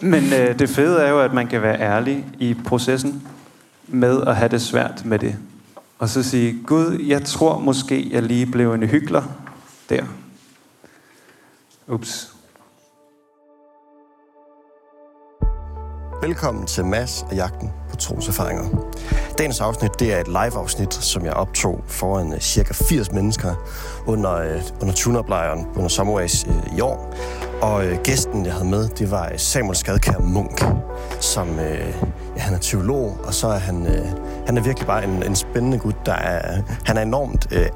Men øh, det fede er jo, at man kan være ærlig i processen med at have det svært med det. Og så sige, Gud, jeg tror måske, jeg lige blev en hyggelig der. Ups. Velkommen til Mass og jagten på troserfaringer. Dagens afsnit det er et live-afsnit, som jeg optog foran øh, cirka 80 mennesker under, øh, under tune-up-lejren under Sommerways øh, i år. Og øh, gæsten, jeg havde med, det var øh, Samuel Skadkær Munk, som øh, ja, han er teolog, og så er han, øh, han er virkelig bare en, en spændende gut, der er, han er enormt øh,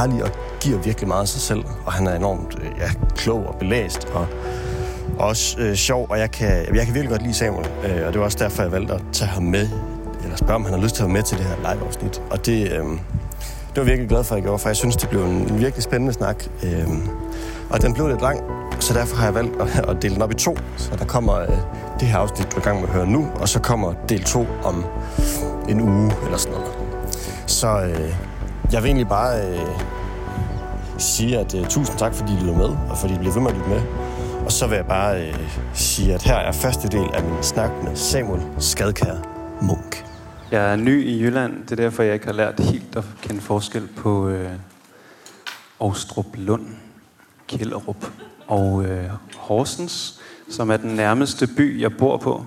ærlig og giver virkelig meget af sig selv, og han er enormt øh, ja, klog og belæst, og også øh, sjov, og jeg kan, jeg kan virkelig godt lide Samuel, øh, og det var også derfor, jeg valgte at tage ham med, eller spørge, om han har lyst til at være med til det her live-afsnit. Og det, øh, det var jeg virkelig glad for, at jeg gjorde, for jeg synes, det blev en, en virkelig spændende snak. Øh, og den blev lidt lang, så derfor har jeg valgt at, at dele den op i to. Så der kommer øh, det her afsnit, du er i gang med at høre nu, og så kommer del to om en uge eller sådan noget. Så øh, jeg vil egentlig bare øh, sige, at øh, tusind tak, fordi I lytter med, og fordi I bliver ved med at lytte med. Og så vil jeg bare øh, sige, at her er første del af min snak med Samuel Skadkær Munk. Jeg er ny i Jylland, det er derfor, jeg ikke har lært helt at kende forskel på øh, Aarstrup Lund, Kjellerup og øh, Horsens, som er den nærmeste by, jeg bor på.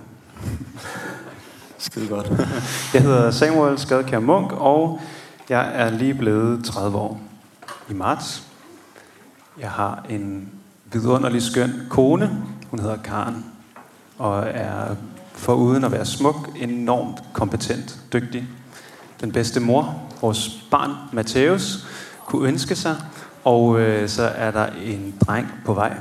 Skide godt. Jeg hedder Samuel Skadkær Munk, og jeg er lige blevet 30 år i marts. Jeg har en vidunderlig skøn kone. Hun hedder Karen, og er foruden at være smuk, enormt kompetent, dygtig. Den bedste mor, vores barn Matthæus, kunne ønske sig. Og øh, så er der en dreng på vej.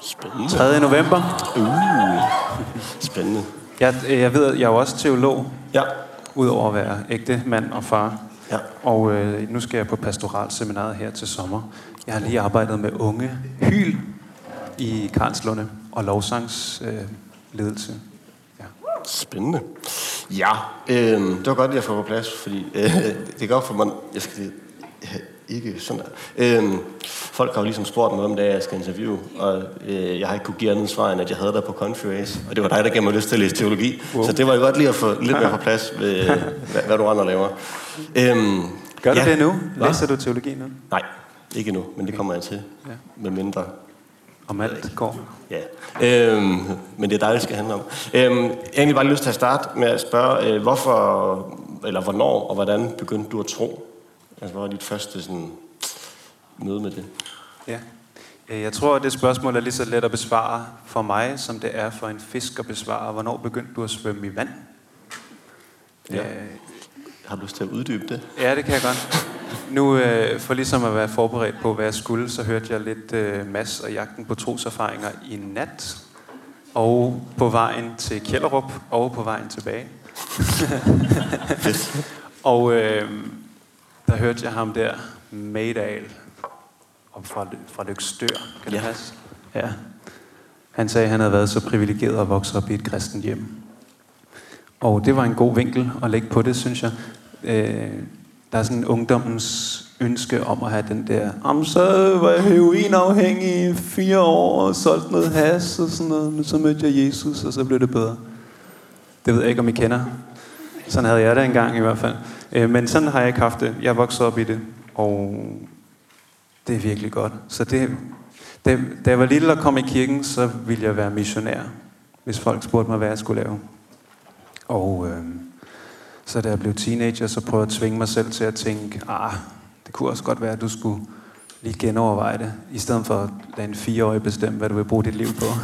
Spændende. 3. november. Uh, spændende. Jeg, jeg ved, at jeg er jo også teolog, Ja. udover at være ægte mand og far. Ja. Og øh, nu skal jeg på pastoralseminaret her til sommer. Jeg har lige arbejdet med unge hyl i Karlslunde og lovsangs øh, ledelse. Ja. Spændende. Ja, øh, det var godt at få på plads, fordi øh, det er godt for mig, jeg skal øh, ikke sådan der. Øh, folk har jo ligesom spurgt mig, om det er, jeg skal interviewe, og øh, jeg har ikke kunne give andet svar, end at jeg havde dig på Conference, og det var dig, der gav mig lyst til at læse teologi. Wow. Så det var jo godt lige at få lidt mere på plads, ved, hvad, hvad du andre laver. Øh, Gør du ja. det nu? Hva? Læser du teologi nu? Nej, ikke endnu, men det kommer jeg til. Ja. Med mindre Om alt går. Ja, øhm, men det er dig, det skal handle om. Øhm, jeg har egentlig bare lyst til at starte med at spørge, øh, hvorfor, eller hvornår og hvordan begyndte du at tro? Altså, hvad var dit første sådan, møde med det? Ja. Øh, Jeg tror, at det spørgsmål er lige så let at besvare for mig, som det er for en fisk at besvare. Hvornår begyndte du at svømme i vand? Ja. Øh, Har du lyst til at uddybe det? Ja, det kan jeg godt. Nu, øh, for ligesom at være forberedt på, hvad jeg skulle, så hørte jeg lidt øh, Mads og jagten på troserfaringer i nat. Og på vejen til Kjellerup, og på vejen tilbage. og øh, der hørte jeg ham der, Maydal, op fra, fra Lykstør. Kan det Ja. passe? Ja. Han sagde, at han havde været så privilegeret at vokse op i et kristent hjem. Og det var en god vinkel at lægge på det, synes jeg. Øh, der er sådan en ungdommens ønske om at have den der, om så var jeg heroinafhængig i fire år og solgte noget has og sådan noget, men så mødte jeg Jesus, og så blev det bedre. Det ved jeg ikke, om I kender. Sådan havde jeg det engang i hvert fald. Øh, men sådan har jeg ikke haft det. Jeg er vokset op i det, og det er virkelig godt. Så det, da, da jeg var lille og kom i kirken, så ville jeg være missionær, hvis folk spurgte mig, hvad jeg skulle lave. Og øh, så da jeg blev teenager, så prøvede jeg at tvinge mig selv til at tænke, ah, det kunne også godt være, at du skulle lige genoverveje det, i stedet for at lade en fireårig bestemme, hvad du vil bruge dit liv på.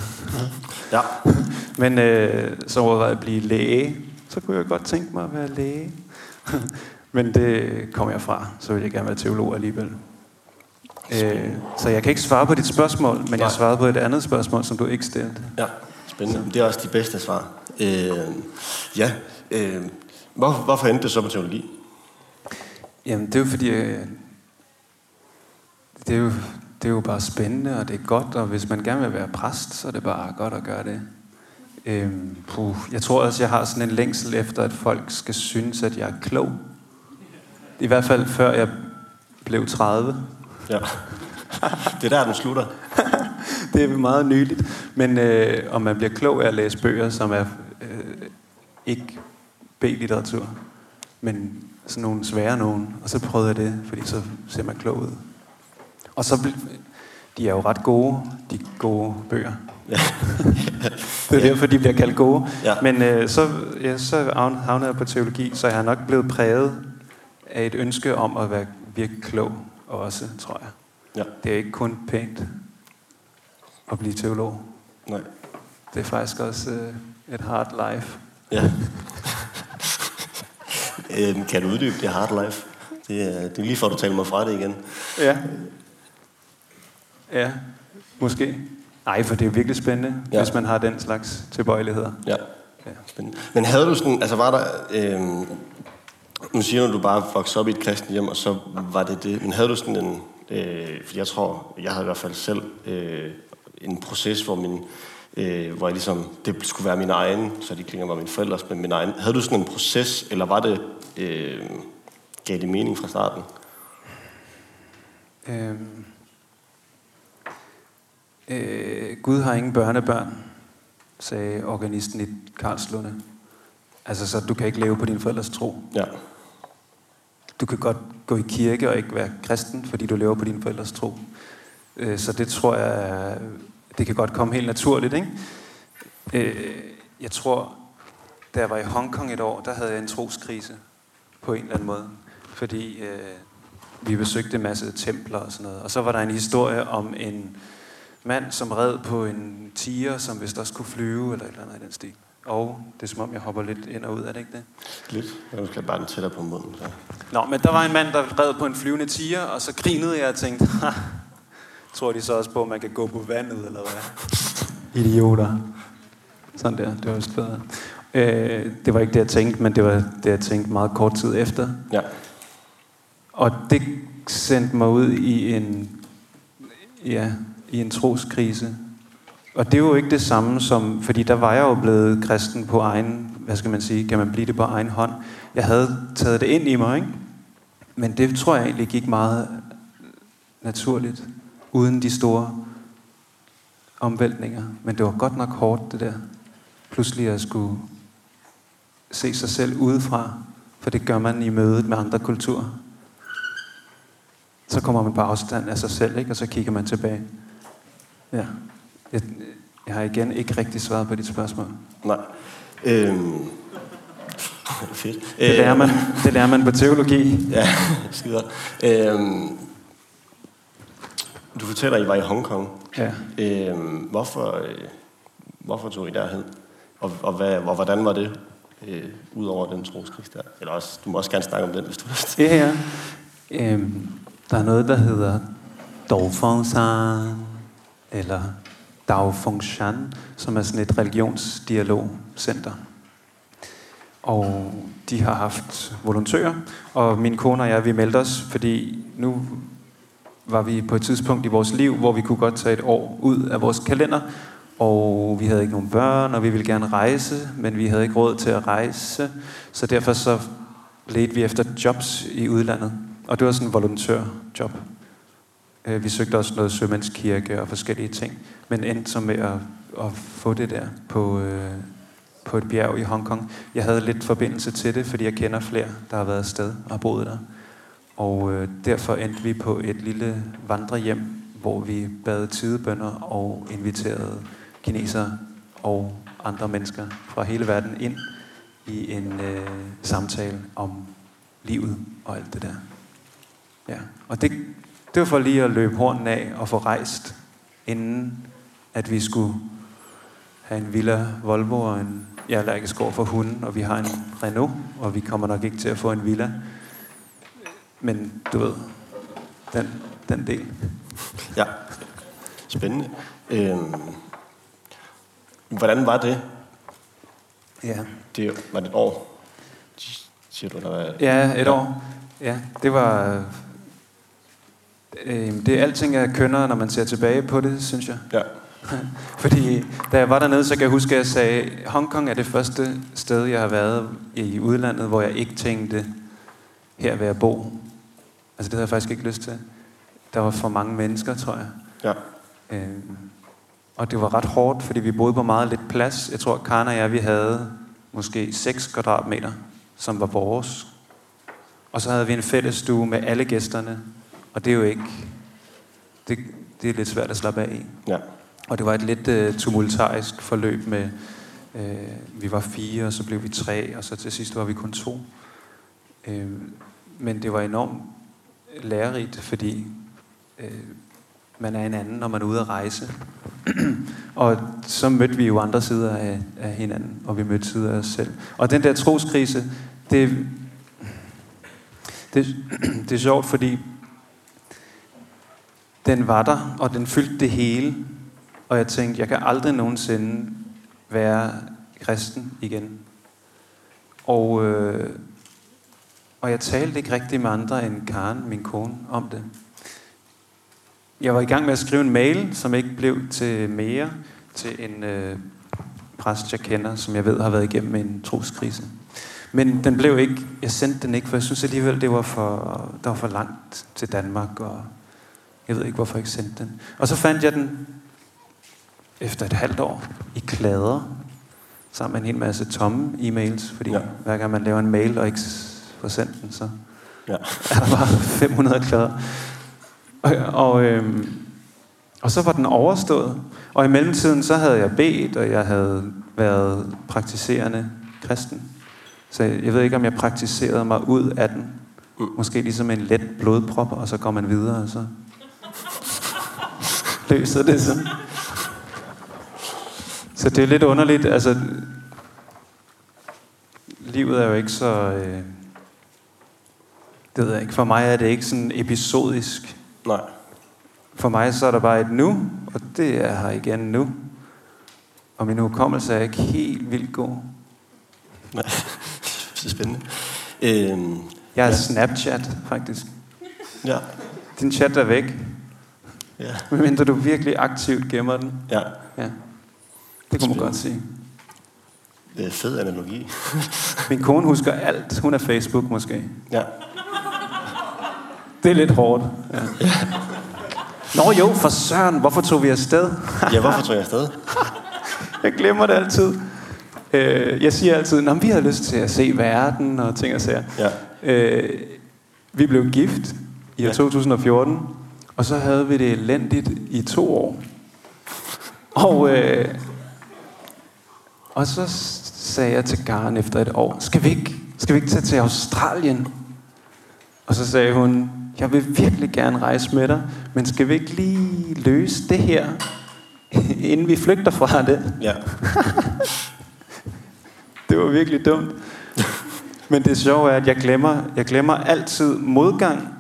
Ja. Men øh, så overvejede jeg at blive læge. Så kunne jeg godt tænke mig at være læge. Men det kom jeg fra. Så ville jeg gerne være teolog alligevel. Øh, så jeg kan ikke svare på dit spørgsmål, men jeg Nej. svarede på et andet spørgsmål, som du ikke stillede. Ja, spændende. Det er også de bedste svar. Øh, ja, øh, hvor, hvorfor endte det så på teologi? Jamen, det er jo fordi, øh, det er jo, det er jo bare spændende, og det er godt, og hvis man gerne vil være præst, så er det bare godt at gøre det. Øhm, puh, jeg tror også, jeg har sådan en længsel efter, at folk skal synes, at jeg er klog. I hvert fald før jeg blev 30. Ja. Det er der, den slutter. Det er meget nyligt. Men øh, om man bliver klog af at læse bøger, som er øh, ikke B-litteratur, men sådan nogle svære nogen. Og så prøvede jeg det, fordi så ser man klog ud. Og så de er jo ret gode, de gode bøger. Ja. Det er derfor, de bliver kaldt gode. Ja. Men øh, så, ja, så havn- havnede jeg på teologi, så jeg er nok blevet præget af et ønske om at være virkelig klog også, tror jeg. Ja. Det er ikke kun pænt at blive teolog. Nej. Det er faktisk også øh, et hard life. Ja. øhm, kan du uddybe det hard life? Det er, det er lige for, at du taler mig fra det igen. Ja. Ja, måske. Nej, for det er virkelig spændende, Ja. hvis man har den slags tilbøjeligheder. Ja. Ja. Spændende. Men havde du sådan, altså var der, øhm, nu siger du, du bare voksede op i et kristent hjem, og så var det det, men havde du sådan en, øh, fordi jeg tror, jeg havde i hvert fald selv øh, en proces, hvor min, øh, hvor jeg ligesom, det skulle være min egen, så de klinger var mine forældres, men min egen. Havde du sådan en proces, eller var det, øh, gav det mening fra starten? Øhm, øh, Gud har ingen børnebørn, sagde organisten i Karlslunde. Altså, så du kan ikke leve på din forældres tro. Ja. Du kan godt gå i kirke og ikke være kristen, fordi du lever på din forældres tro. Øh, Så det tror jeg, det kan godt komme helt naturligt. Ikke? Øh, Jeg tror, da jeg var i Hongkong et år, der havde jeg en troskrise på en eller anden måde. Fordi øh, vi besøgte en masse templer og sådan noget. Og så var der en historie om en mand, som red på en tiger, som vist også kunne flyve, eller et eller andet i den stil. Og det er som om, jeg hopper lidt ind og ud, er det ikke det? Lidt. Nu skal jeg bare den tættere på munden. Så. Nå, men der var en mand, der red på en flyvende tiger, og så grinede jeg og tænkte, ha, tror de så også på, at man kan gå på vandet, eller hvad? Idioter. Sådan der, det var vist bedre. Øh, det var ikke det, jeg tænkte, men det var det, jeg tænkte meget kort tid efter. Ja. Og det sendte mig ud i en, ja, i en troskrise. Og det er jo ikke det samme som, fordi der var jeg jo blevet kristen på egen, hvad skal man sige, kan man blive det på egen hånd. Jeg havde taget det ind i mig, ikke? Men det tror jeg egentlig gik meget naturligt, uden de store omvæltninger. Men det var godt nok hårdt, det der. Pludselig at skulle se sig selv udefra, for det gør man i mødet med andre kulturer. Så kommer man på afstand af sig selv, ikke? og så kigger man tilbage. Ja. Jeg, jeg har igen ikke rigtig svaret på dit spørgsmål. Nej. Øhm. Fedt. Det lærer man, det lærer man på teologi. Ja, skide godt. Øhm, du fortæller, at I var i Hongkong. Ja. Øhm, hvorfor, øh, hvorfor tog I derhen? Og, og, hvad, og hvordan var det, øh, ud over den troskrig der? Eller også, du må også gerne snakke om den, hvis du har lyst. Ja, ja. Øhm, der er noget, der hedder Dolfongsan, eller Dao Fengshan, som er sådan et religionsdialogcenter. Og de har haft volontører, og min kone og jeg, vi meldte os, fordi nu var vi på et tidspunkt i vores liv, hvor vi kunne godt tage et år ud af vores kalender, og vi havde ikke nogen børn, og vi ville gerne rejse, men vi havde ikke råd til at rejse, så derfor så ledte vi efter jobs i udlandet. Og det var sådan en volontørjob. Øh, Vi søgte også noget sømandskirke og forskellige ting, men endte så med at, at få det der på, øh, på et bjerg i Hongkong. Jeg havde lidt forbindelse til det, fordi jeg kender flere, der har været afsted og har boet der. Og øh, derfor endte vi på et lille vandrehjem, hvor vi bad tidebønder og inviterede kinesere og andre mennesker fra hele verden ind i en øh, samtale om livet og alt det der. Ja. Og det, det var for lige at løbe hornen af og få rejst, inden at vi skulle have en Villa Volvo og en jeg er allergisk over for hunden, og vi har en Renault, og vi kommer nok ikke til at få en villa. Men du ved, den, den del. Ja, spændende. Øhm, hvordan var det? Ja. Det var det et år, siger du, eller hvad? Ja, et år. Ja, det var... Øh, det er alting er kønnere, når man ser tilbage på det, synes jeg. Ja. Fordi da jeg var dernede, så kan jeg huske, at jeg sagde, Hongkong er det første sted, jeg har været i udlandet, hvor jeg ikke tænkte, her vil jeg bo. Altså det havde jeg faktisk ikke lyst til. Der var for mange mennesker, tror jeg. Ja. Øhm, Og det var ret hårdt, fordi vi boede på meget lidt plads. Jeg tror, Karen og jeg, vi havde måske 6 kvadratmeter, som var vores. Og så havde vi en fælles stue med alle gæsterne. Og det er jo ikke... Det, det er lidt svært at slappe af i. Ja. Og det var et lidt uh, tumultarisk forløb med... Uh, vi var fire, og så blev vi tre, og så til sidst var vi kun to. Uh, men det var enormt lærerigt, fordi uh, man er en anden, når man er ude at rejse. og så mødte vi jo andre sider af, af hinanden, og vi mødte sider af os selv. Og den der troskrise, det, det, det er sjovt, fordi den var der, og den fyldte det hele. Og jeg tænkte, jeg kan aldrig nogensinde være kristen igen. Og, øh, og jeg talte ikke rigtig med andre end Karen, min kone, om det. Jeg var i gang med at skrive en mail, som ikke blev til mere, til en øh, præst, jeg kender, som jeg ved har været igennem en troskrise. Men den blev ikke, jeg sendte den ikke, for jeg synes alligevel, det var for, der var for langt til Danmark, og jeg ved ikke, hvorfor jeg ikke sendte den. Og så fandt jeg den efter et halvt år i klader, sammen med en hel masse tomme e-mails, fordi ja. hver gang man laver en mail og ikke får sendt den, så ja. er der bare 500 klader. Og, og, øhm, og så var den overstået. Og i mellemtiden, så havde jeg bedt, og jeg havde været praktiserende kristen. Så jeg ved ikke, om jeg praktiserede mig ud af den. Mm. Måske ligesom en let blodprop, og så går man videre, og så løser det sig. Så det er lidt underligt. Altså, livet er jo ikke så... Øh, det ved jeg ikke. For mig er det ikke sådan episodisk. Nej. For mig så er der bare et nu, og det er her igen nu. Og min hukommelse er ikke helt vildt god. Nej, det er spændende. Øhm, jeg er ja. Snapchat, faktisk. Ja. Din chat er væk. Ja. Medmindre du virkelig aktivt gemmer den. Ja. ja. Det kunne man godt sige. Det er fed analogi. Min kone husker alt. Hun er Facebook måske. Ja. Det er lidt hårdt. Ja. ja. Nå jo, for søren, hvorfor tog vi afsted? ja, hvorfor tog jeg afsted? jeg glemmer det altid. Øh, jeg siger altid, at vi har lyst til at se verden og ting og sager. Ja. Øh, vi blev gift i år ja. 2014, og så havde vi det elendigt i to år. Og, øh, og så sagde jeg til Karen efter et år, skal vi ikke, skal vi ikke tage til Australien? Og så sagde hun, jeg vil virkelig gerne rejse med dig, men skal vi ikke lige løse det her, inden vi flygter fra det? Ja. det var virkelig dumt. Men det sjove er, at jeg glemmer, jeg glemmer altid modgang,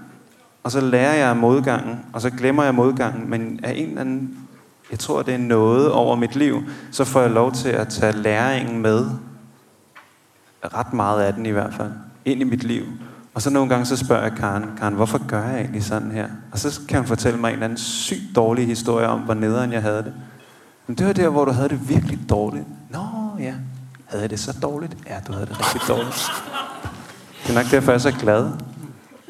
og så lærer jeg modgangen, og så glemmer jeg modgangen, men af en eller anden, jeg tror, det er noget over mit liv, så får jeg lov til at tage læringen med, ret meget af den i hvert fald, ind i mit liv. Og så nogle gange så spørger jeg Karen, Karen, hvorfor gør jeg egentlig sådan her? Og så kan hun fortælle mig en eller anden sygt dårlig historie om, hvor nederen jeg havde det. Men det var der, hvor du havde det virkelig dårligt. Nå ja, havde jeg det så dårligt? Ja, du havde det rigtig dårligt. Det er nok derfor, jeg er så glad.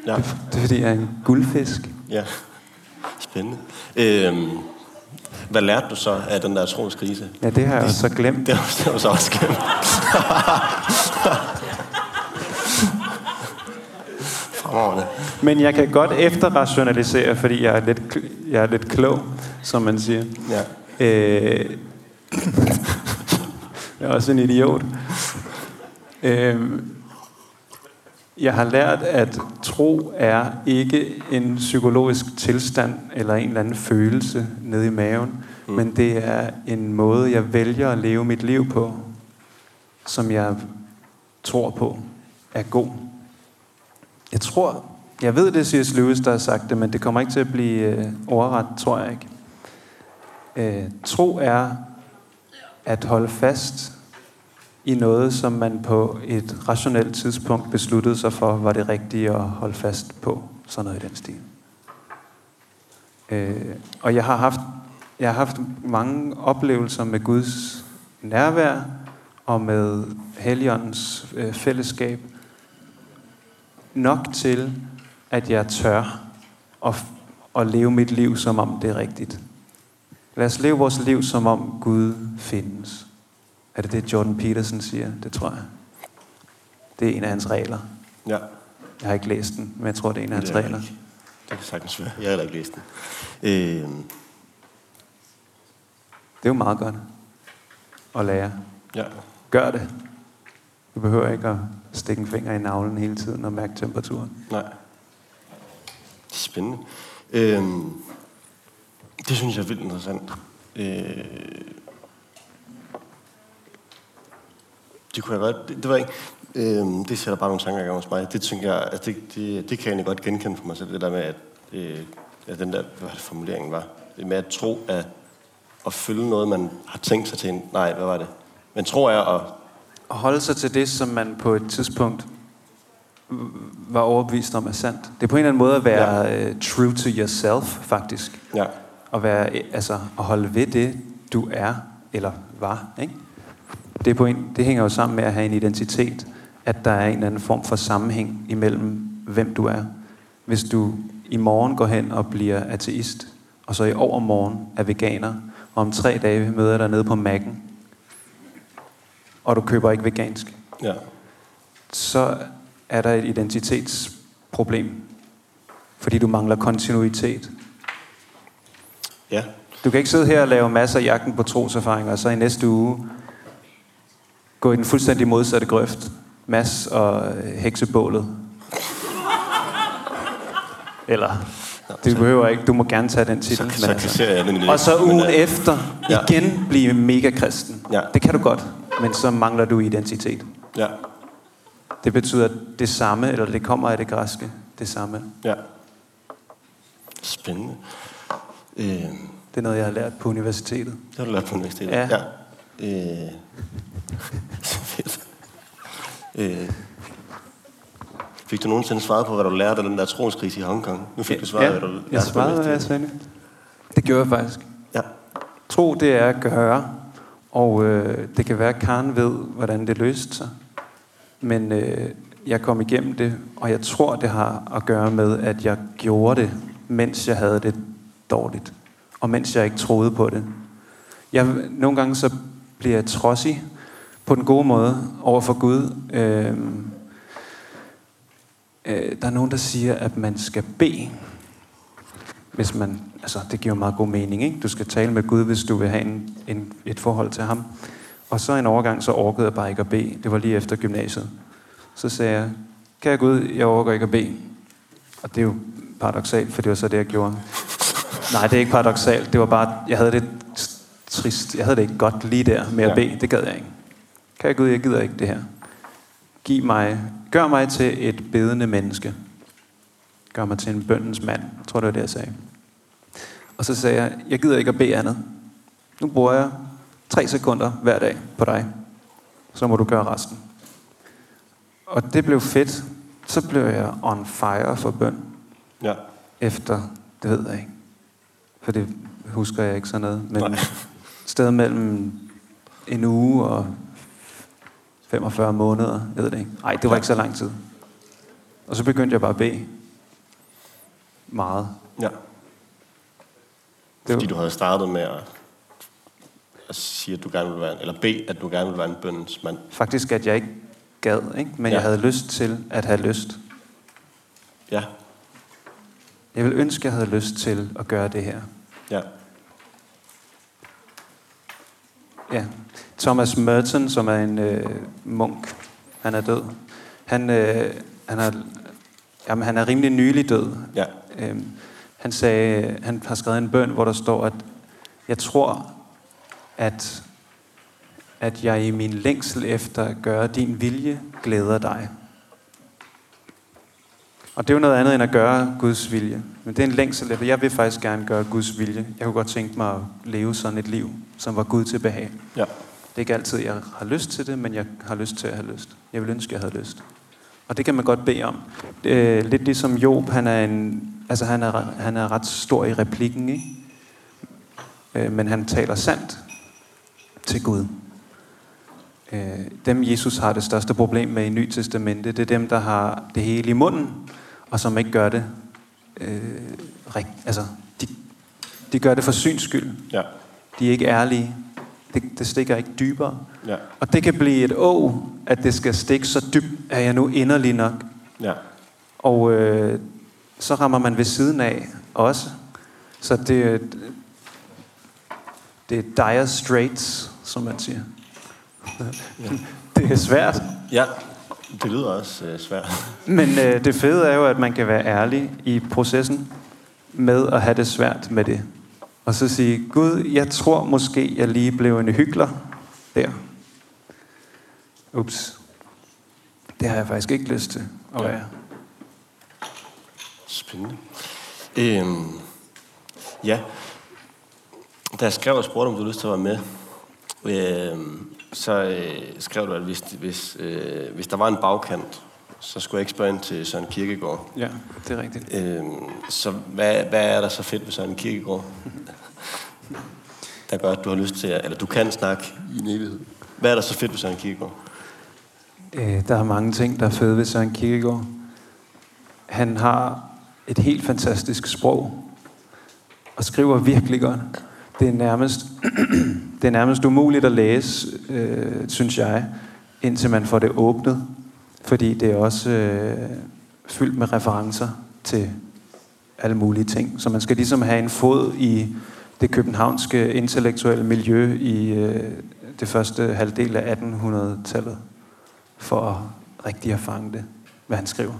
Ja. Det, det er fordi, jeg er en guldfisk. Ja, spændende. Øhm, hvad lærte du så af den der troskrise? Ja, det har jeg så glemt. Det har, det har du så også glemt. Fremragende. Men jeg kan godt efterrationalisere, fordi jeg er lidt, jeg er lidt klog, som man siger. Ja. Øh, jeg er også en idiot. Øh, jeg har lært, at tro er ikke en psykologisk tilstand eller en eller anden følelse nede i maven, mm. men det er en måde, jeg vælger at leve mit liv på, som jeg tror på er god. Jeg tror, jeg ved det, siger Lewis, der har sagt det, men det kommer ikke til at blive øh, overret, tror jeg ikke. Øh, tro er at holde fast i noget, som man på et rationelt tidspunkt besluttede sig for, var det rigtige at holde fast på. Sådan noget i den stil. Øh, og jeg har haft jeg har haft mange oplevelser med Guds nærvær og med Helligåndens øh, fællesskab, nok til, at jeg tør at, at leve mit liv, som om det er rigtigt. Lad os leve vores liv, som om Gud findes. Er det det, Jordan Peterson siger? Det tror jeg. Det er en af hans regler. Ja. Jeg har ikke læst den, men jeg tror, det er en af hans Det er regler. ikke. Det kan sagtens være. Jeg har heller ikke læst den. Øh, Det er jo meget godt at lære. ja. Gør det. Du behøver ikke at stikke en finger i navlen hele tiden og mærke temperaturen. Nej. Spændende. Øhm, det synes jeg er vildt interessant. Øh, det kunne jeg godt... Det, det var ikke... Øhm, det sætter bare nogle tanker i gang hos mig. Det tænker jeg... Altså det, det, det kan jeg egentlig godt genkende for mig selv. Det der med, at, øh, at den der... Hvad det, formuleringen var? Det med at tro, at at følge noget, man har tænkt sig til en... Nej, hvad var det? Men tror jeg at... Og holde sig til det, som man på et tidspunkt var overbevist om er sandt. Det er på en eller anden måde at være ja. uh, true to yourself, faktisk. Ja, At, være, øh, altså, at holde ved det, du er, eller var. Ikke? Det, på en, det hænger jo sammen med at have en identitet, at der er en eller anden form for sammenhæng imellem, hvem du er. Hvis du i morgen går hen og bliver ateist, og så i overmorgen er veganer, og om tre dage møder jeg dig nede på Mac'en, og du køber ikke vegansk, ja, så er der et identitetsproblem. Fordi du mangler kontinuitet. ja. Du kan ikke sidde her og lave masser af jagten på troserfaringer, og så i næste uge gå i den fuldstændig modsatte grøft. Mads og øh, heksebålet. Eller, du behøver ikke, du må gerne tage den titel. Så, så kasserer jeg den i. Og så ugen Men, øh, efter ja. igen blive mega kristen. Ja. Det kan du godt, men så mangler du identitet. Ja, Det betyder det samme, eller det kommer af det græske, det samme. ja. Spændende. Øh, Det er noget, jeg har lært på universitetet. Det har du lært på universitetet? Ja. ja. Øh, så fedt. Øh, fik du nogensinde svaret på, hvad du lærte af den der troskrise i Hongkong? Nu fik du svaret, ja, hvad du jeg lærte på svarede, hvad jeg sagde. Det gjorde jeg faktisk. Ja, Tro, det er at gøre, og øh, det kan være, at Karen ved, hvordan det løste sig. Men øh, jeg kom igennem det, og jeg tror, det har at gøre med, at jeg gjorde det, mens jeg havde det dårligt. Og mens jeg ikke troede på det. Jeg, nogle gange så bliver trodsig på den gode måde over for Gud. Øh, øh, der er nogen, der siger, at man skal bede hvis man, altså det giver meget god mening, ikke? Du skal tale med Gud, hvis du vil have en, en, et forhold til ham. Og så en overgang, så orkede jeg bare ikke at bede. Det var lige efter gymnasiet. Så sagde jeg, kære Gud, jeg orker ikke at bede. Og det er jo paradoxalt, for det var så det, jeg gjorde. Nej, det er ikke paradoxalt. Det var bare, jeg havde det trist. Jeg havde det ikke godt lige der med at Ja. bede. Det gad jeg ikke. Kære Gud, jeg gider ikke det her. Giv mig, gør mig til et bedende menneske. Gør mig til en bøndens mand. Jeg tror, det var det, jeg sagde. Og så sagde jeg, jeg gider ikke at bede andet. Nu bruger jeg tre sekunder hver dag på dig. Så må du gøre resten. Og det blev fedt. Så blev jeg on fire for bøn. ja, Efter, det ved jeg ikke. For det husker jeg ikke sådan noget. Men Nej. Sted mellem en uge og 45 måneder. Jeg ved det ikke. Nej, det var ikke så lang tid. Og så begyndte jeg bare at bede. Meget. ja. Det Fordi du havde startet med at, at sige, at du gerne ville være, en- eller bede, at du gerne ville være en bøndens mand. faktisk, at jeg ikke gad, ikke? men Ja. jeg havde lyst til at have lyst. Ja, Jeg vil ønske, at jeg havde lyst til at gøre det her. ja, Ja. Thomas Merton, som er en øh, munk, han er død. Han, øh, han, er, jamen, han er rimelig nylig død. ja, Øhm, han sagde, han har skrevet en bøn, hvor der står, at jeg tror, at, at jeg i min længsel efter at gøre din vilje glæder dig. Og det er jo noget andet end at gøre Guds vilje. Men det er en længsel efter, jeg vil faktisk gerne gøre Guds vilje. Jeg kunne godt tænke mig at leve sådan et liv, som var Gud til behag. ja, Det er ikke altid, jeg har lyst til det, men jeg har lyst til at have lyst. Jeg vil ønske, jeg havde lyst. Og det kan man godt bede om. Øh, lidt ligesom Job, han er, en, altså han er, han er ret stor i replikken, ikke? Øh, men han taler sandt til Gud. Øh, dem, Jesus har det største problem med i Ny Testamente, det er dem, der har det hele i munden, og som ikke gør det. Øh, rigt, altså, de, de gør det for syns skyld. ja, De er ikke ærlige. Det, det stikker ikke dybere. Ja. Og det kan blive et å, at det skal stikke så dybt, at jeg nu inderlig nok. Ja. Og øh, så rammer man ved siden af også. Så det, det er dire straits, som man siger. Det er svært. Ja. Det lyder også øh, svært. Men øh, det fede er jo, at man kan være ærlig i processen med at have det svært med det. Og så sige, Gud, jeg tror måske, jeg lige blev en hyggelig der. Ups. Det har jeg faktisk ikke lyst til at Ja. være. Spændende. Øhm, ja. Da jeg skrev og spurgte, om du havde lyst til at være med, øhm, så øh, skrev du, at hvis, hvis, øh, hvis der var en bagkant, så skulle jeg ikke spørge ind til Søren Kierkegaard. Ja, det er rigtigt. Øhm, så hvad, hvad er der så fedt ved Søren Kierkegaard? der gør, at du har lyst til at, eller du kan snakke i en evighed. Hvad er der så fedt ved Søren Kierkegaard? Øh, der er mange ting, der er fede ved Søren Kierkegaard. Han har et helt fantastisk sprog, og skriver virkelig godt. Det er nærmest, det er nærmest umuligt at læse, øh, synes jeg, indtil man får det åbnet. Fordi det er også øh, fyldt med referencer til alle mulige ting. Så man skal ligesom have en fod i det københavnske intellektuelle miljø i øh, det første halvdel af 1800-tallet for at rigtig at fange det, hvad han skriver.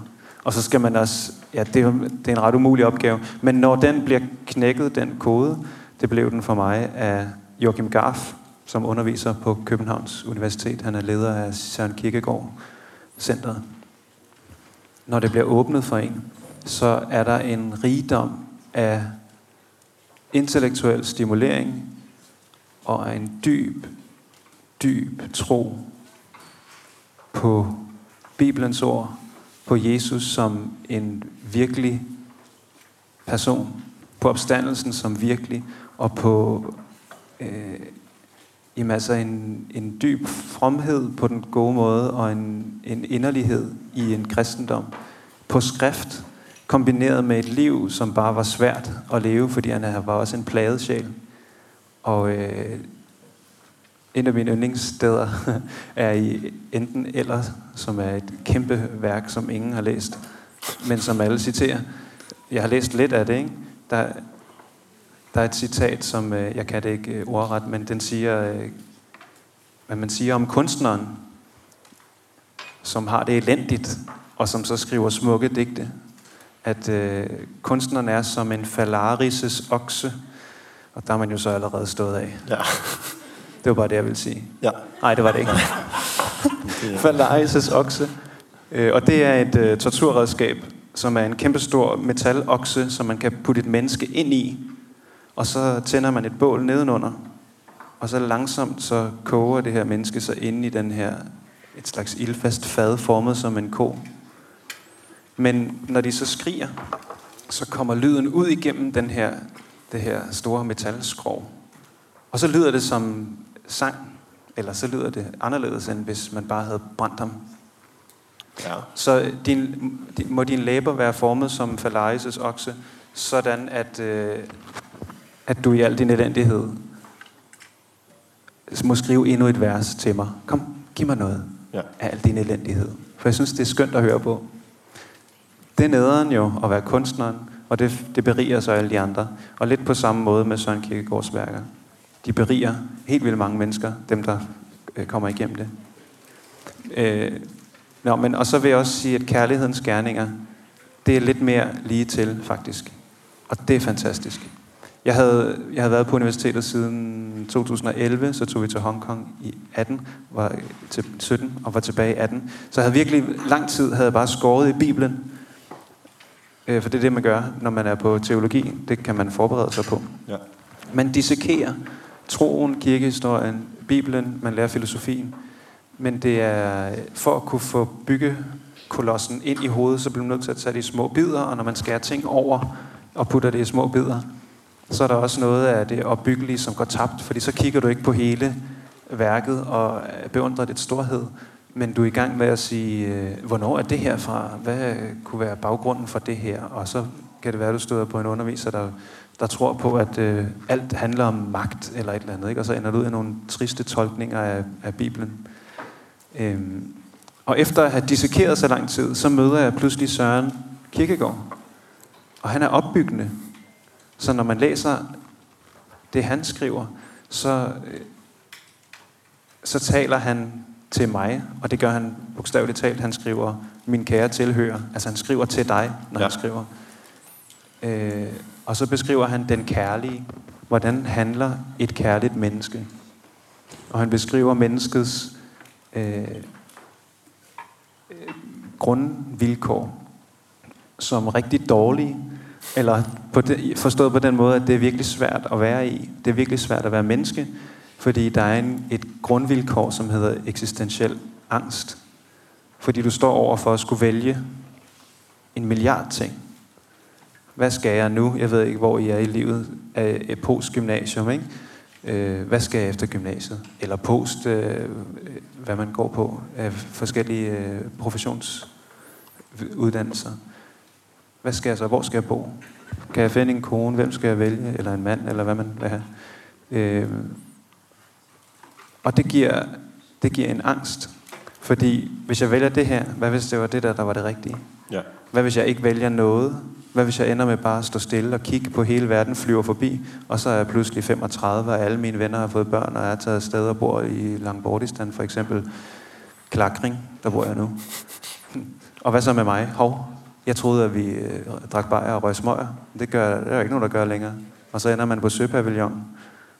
Og så skal man også, ja, det er, det er en ret umulig opgave, men når den bliver knækket, den kode, det blev den for mig af Joachim Garf, som underviser på Københavns Universitet. Han er leder af Søren Kierkegaard Centeret. Når det bliver åbnet for en, så er der en rigdom af intellektuel stimulering og en dyb, dyb tro på Bibelens ord, på Jesus som en virkelig person, på opstandelsen som virkelig, og på øh, jamen altså en, en dyb fromhed på den gode måde, og en, en inderlighed i en kristendom, på skrift, kombineret med et liv, som bare var svært at leve, fordi han var også en plaget sjæl. Og øh, en af mine yndlingssteder er i enten eller, som er et kæmpe værk, som ingen har læst, men som alle citerer. Jeg har læst lidt af det, ikke? Der, der er et citat, som øh, jeg kan det ikke øh, ordret, men den siger, øh, hvad man siger om kunstneren, som har det elendigt, og som så skriver smukke digte, at øh, kunstneren er som en falarises okse, og der er man jo så allerede stået af. Ja. Det var bare det, jeg ville sige. ja. Nej, det var det ikke. Falarises okse. Øh, og det er et øh, torturredskab, som er en kæmpestor metalokse, som man kan putte et menneske ind i. Og så tænder man et bål nedenunder. Og så langsomt så koger det her menneske sig inde i den her, et slags ildfast fad, formet som en ko. Men når de så skriger, så kommer lyden ud igennem den her, det her store metalskrog. Og så lyder det som sang, eller så lyder det anderledes, end hvis man bare havde brændt ham. ja. Så din, din, må din læber være formet som Falarises okse, sådan at, øh, at du i al din elendighed må skrive endnu et vers til mig. Kom, giv mig noget Ja. af al din elendighed. For jeg synes, det er skønt at høre på. Det er nederen jo at være kunstneren, og det, det beriger så alle de andre. Og lidt på samme måde med Søren Kierkegaards værker. De beriger helt vildt mange mennesker, dem der øh, kommer igennem det. Øh, nå, men, og så vil jeg også sige, at kærlighedens gerninger, det er lidt mere lige til, faktisk. Og det er fantastisk. Jeg havde, jeg havde været på universitetet siden 2011, så tog vi til Hongkong i 18, var til 17 og var tilbage i 18. Så jeg havde virkelig lang tid havde jeg bare skåret i Bibelen. Øh, for det er det, man gør, når man er på teologi. Det kan man forberede sig på. Ja. Man dissekerer troen, kirkehistorien, Bibelen, man lærer filosofien. Men det er for at kunne få bygge kolossen ind i hovedet, så bliver man nødt til at tage det i små bidder, og når man skærer ting over og putter det i små bidder, så er der også noget af det opbyggelige, som går tabt, fordi så kigger du ikke på hele værket og beundrer dit storhed, men du er i gang med at sige, øh, hvornår er det her fra? Hvad kunne være baggrunden for det her? Og så kan det være, at du støder på en underviser, der, der tror på, at øh, alt handler om magt eller et eller andet, ikke? og så ender du ud i nogle triste tolkninger af, af Bibelen. Øhm, og efter at have dissekeret så lang tid, så møder jeg pludselig Søren Kirkegaard. Og han er opbyggende. Så når man læser det, han skriver, så, øh, så taler han til mig, og det gør han bogstaveligt talt. Han skriver, min kære tilhører. Altså han skriver til dig, når ja. han skriver. Øh, og så beskriver han den kærlige. Hvordan handler et kærligt menneske? Og han beskriver menneskets øh, grundvilkår som rigtig dårlige, eller på det, forstået på den måde, at det er virkelig svært at være i. Det er virkelig svært at være menneske, fordi der er en, et grundvilkår, som hedder eksistentiel angst. Fordi du står over for at skulle vælge en milliard ting. Hvad skal jeg nu? Jeg ved ikke, hvor I er i livet. Af postgymnasium, ikke? Øh, hvad skal jeg efter gymnasiet? Eller post, øh, hvad man går på af forskellige øh, professionsuddannelser. Hvad skal jeg så? Hvor skal jeg bo? Kan jeg finde en kone? Hvem skal jeg vælge? Eller en mand? Eller hvad man vil have? Øh, og det giver, det giver en angst. Fordi hvis jeg vælger det her, hvad hvis det var det der, der var det rigtige? Ja. Hvad hvis jeg ikke vælger noget? Hvad hvis jeg ender med bare at stå stille og kigge på hele verden, flyver forbi, og så er jeg pludselig 35, og alle mine venner har fået børn, og jeg er taget afsted og bor i Langbordistan, for eksempel Klakring, der bor jeg nu. Og hvad så med mig? Hov, jeg troede, at vi øh, drak bajer og røg smøger. Det, gør, det er jo ikke nogen, der gør længere. Og så ender man på Søpavillon,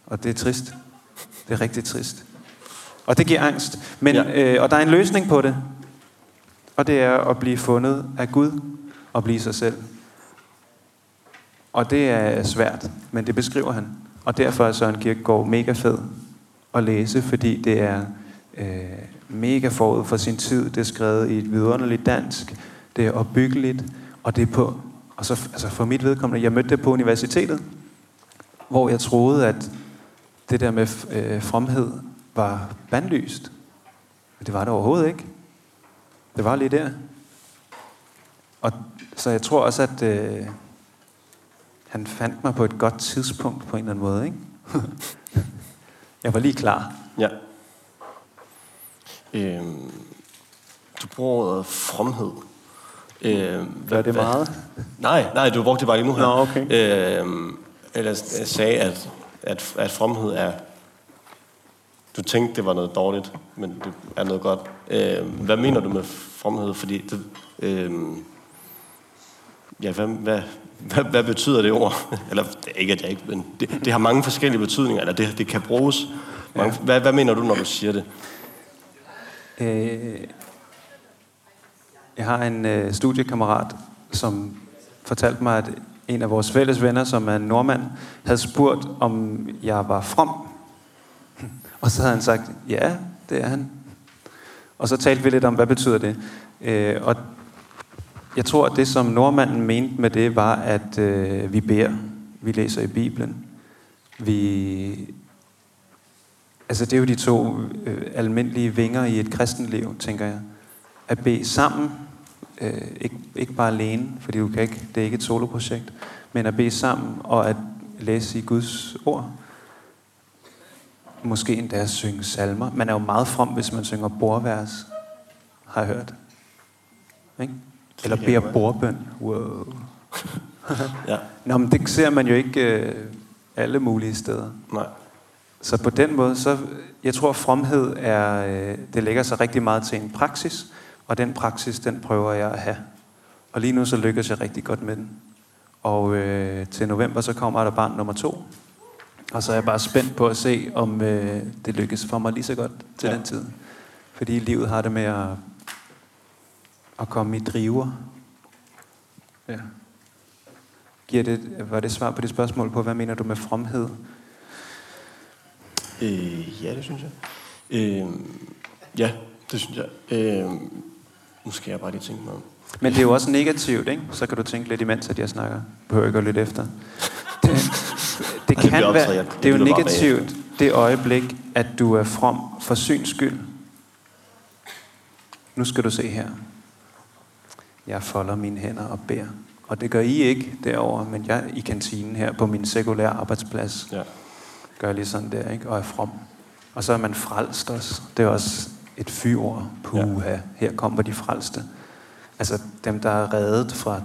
og det er trist. Det er rigtig trist. Og det giver angst. Men, ja. øh, og der er en løsning på det. Og det er at blive fundet af Gud og blive sig selv. Og det er svært, men det beskriver han. Og derfor er Søren Kierkegaard mega fed at læse, fordi det er øh, mega forud for sin tid. Det er skrevet i et vidunderligt dansk. Det er opbyggeligt, og det er på... Og så, altså for mit vedkommende, jeg mødte det på universitetet, hvor jeg troede, at det der med øh, fromhed var bandlyst. Men det var det overhovedet ikke. Det var lige der. Og så jeg tror også, at øh, han fandt mig på et godt tidspunkt på en eller anden måde. Ikke? jeg var lige klar. Ja. Øhm, du bruger ordet fromhed. Hvad, er det meget? Hvad? Nej, nej, du brugte det bare lige nu her. Nå, okay. Øhm, eller sagde, at, at, at fromhed er... Du tænkte, det var noget dårligt, men det er noget godt. Øhm, hvad mener du med fromhed? Fordi det, øhm, ja, hvad, hvad, hvad, hvad betyder det ord? Eller ikke, at jeg ikke, men det, det har mange forskellige betydninger, eller det, det kan bruges. Mange, ja. hvad, hvad mener du, når du siger det? Øh, jeg har en øh, studiekammerat, som fortalte mig, at en af vores fælles venner, som er en nordmand, havde spurgt, om jeg var from. Og så havde han sagt, ja, det er han. Og så talte vi lidt om, hvad betyder det. Øh, og jeg tror, at det, som nordmanden mente med det, var, at øh, vi beder. Vi læser i Bibelen. Vi... Altså, det er jo de to øh, almindelige vinger i et kristenliv, tænker jeg. At bede sammen, øh, ikke, ikke bare alene, fordi du kan ikke, det er ikke et soloprojekt, men at bede sammen og at læse i Guds ord. Måske endda at synge salmer. Man er jo meget from, hvis man synger bordvers, har jeg hørt. Ikke? Eller beder bordbøn. Wow. ja. Nå, men det ser man jo ikke øh, alle mulige steder. Nej. Så på den måde, så jeg tror, fromhed er, øh, det lægger sig rigtig meget til en praksis, og den praksis, den prøver jeg at have. Og lige nu så lykkes jeg rigtig godt med den. Og øh, til november, så kommer der barn nummer to. Og så er jeg bare spændt på at se, om øh, det lykkes for mig lige så godt til ja. den tid. Fordi livet har det med at at komme i driver. Ja. Giver det, var det svar på det spørgsmål på, hvad mener du med fromhed? Øh, ja, det synes jeg. Øh, ja, det synes jeg. Øh, nu skal jeg bare lige tænke mig om. Men det er jo også negativt, ikke? Så kan du tænke lidt imens, at jeg snakker. Behøver ikke at lytte efter. Det, det kan det være, det er jo negativt, det øjeblik, at du er from for syns skyld. Nu skal du se her. Jeg folder mine hænder og beder, Og det gør I ikke derover, men jeg i kantinen her på min sekulære arbejdsplads Ja. gør lige sådan der, ikke? og er from. Og så er man frelst også. Det er også et fyord. Puha, her kommer de frelste. Altså dem, der er reddet fra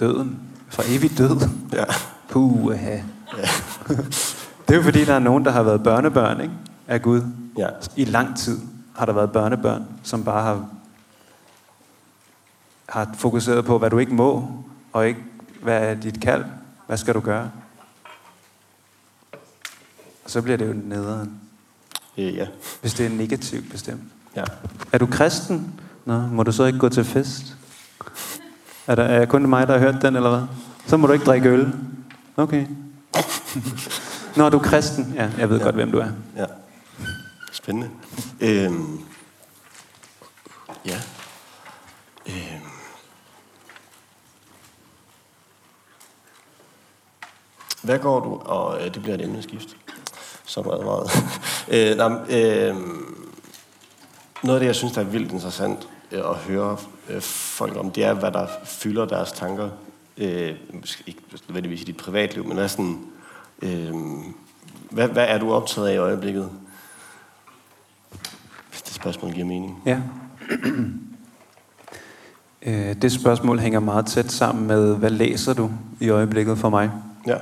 døden, fra evig død. Ja. Puha. Ja. det er jo fordi, der er nogen, der har været børnebørn ikke? af Gud. Ja. I lang tid har der været børnebørn, som bare har, har fokuseret på, hvad du ikke må, og ikke, hvad er dit kald, hvad skal du gøre? Og så bliver det jo nederen, ja. hvis det er negativt bestemt. Ja. Er du kristen? Nå, må du så ikke gå til fest? Er, der, er kun mig, der har hørt den, eller hvad? Så må du ikke drikke øl. Okay. Nå, du er kristen. Ja, jeg ved ja. godt, hvem du er. Ja. Spændende. Øhm. Ja. Øhm. Hvad går du, og øh, det bliver et emneskift, så er du advaret. øh, nej, øh, noget af det, jeg synes, der er vildt interessant øh, at høre øh, folk om, det er, hvad der fylder deres tanker. Øh, ikke nødvendigvis i dit privatliv, men hvad, sådan, øh, hvad, hvad er du optaget af i øjeblikket? Hvis det spørgsmål giver mening. Ja. Øh, det spørgsmål hænger meget tæt sammen med, hvad læser du i øjeblikket for mig? Ja.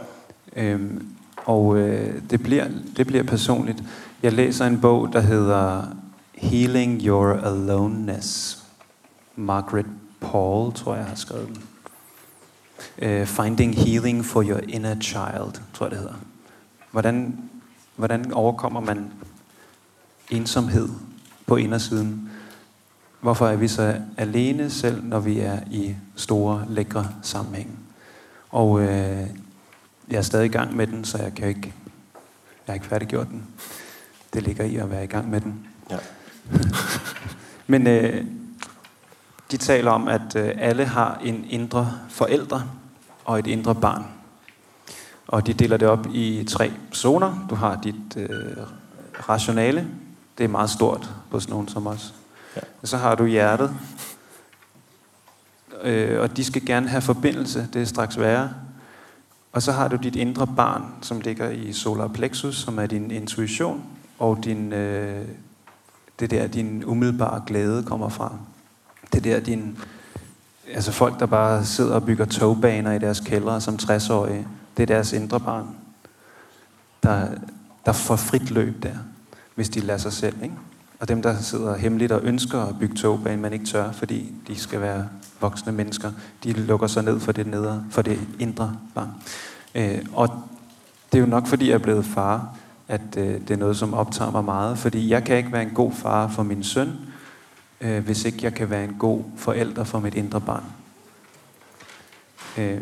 Øhm, og øh, det, bliver, det bliver personligt. Jeg læser en bog, der hedder Healing Your Aloneness. Margaret Paul, tror jeg, har skrevet den. Uh, Finding Healing for Your Inner Child, tror jeg, det hedder. Hvordan, hvordan overkommer man ensomhed på indersiden? Hvorfor er vi så alene selv, når vi er i store, lækre sammenhæng? Og øh, jeg er stadig i gang med den, så jeg kan ikke, jeg har ikke færdiggjort den. Det ligger i at være i gang med den. Ja. Men øh, de taler om, at øh, alle har en indre forældre og et indre barn. Og de deler det op i tre zoner. Du har dit øh, rationale. Det er meget stort på sådan nogen som os. Ja. Og så har du hjertet. Øh, og de skal gerne have forbindelse. Det er straks værre. Og så har du dit indre barn, som ligger i solar plexus, som er din intuition, og din, øh, det der, din umiddelbare glæde kommer fra. Det der, din, altså folk, der bare sidder og bygger togbaner i deres kældre som 60-årige, det er deres indre barn, der, der får frit løb der, hvis de lader sig selv. Ikke? Og dem, der sidder hemmeligt og ønsker at bygge togbanen, men ikke tør, fordi de skal være voksne mennesker, de lukker sig ned for det, nedre, for det indre barn. Øh, og det er jo nok, fordi jeg er blevet far, at øh, det er noget, som optager mig meget. Fordi jeg kan ikke være en god far for min søn, øh, hvis ikke jeg kan være en god forælder for mit indre barn. Øh,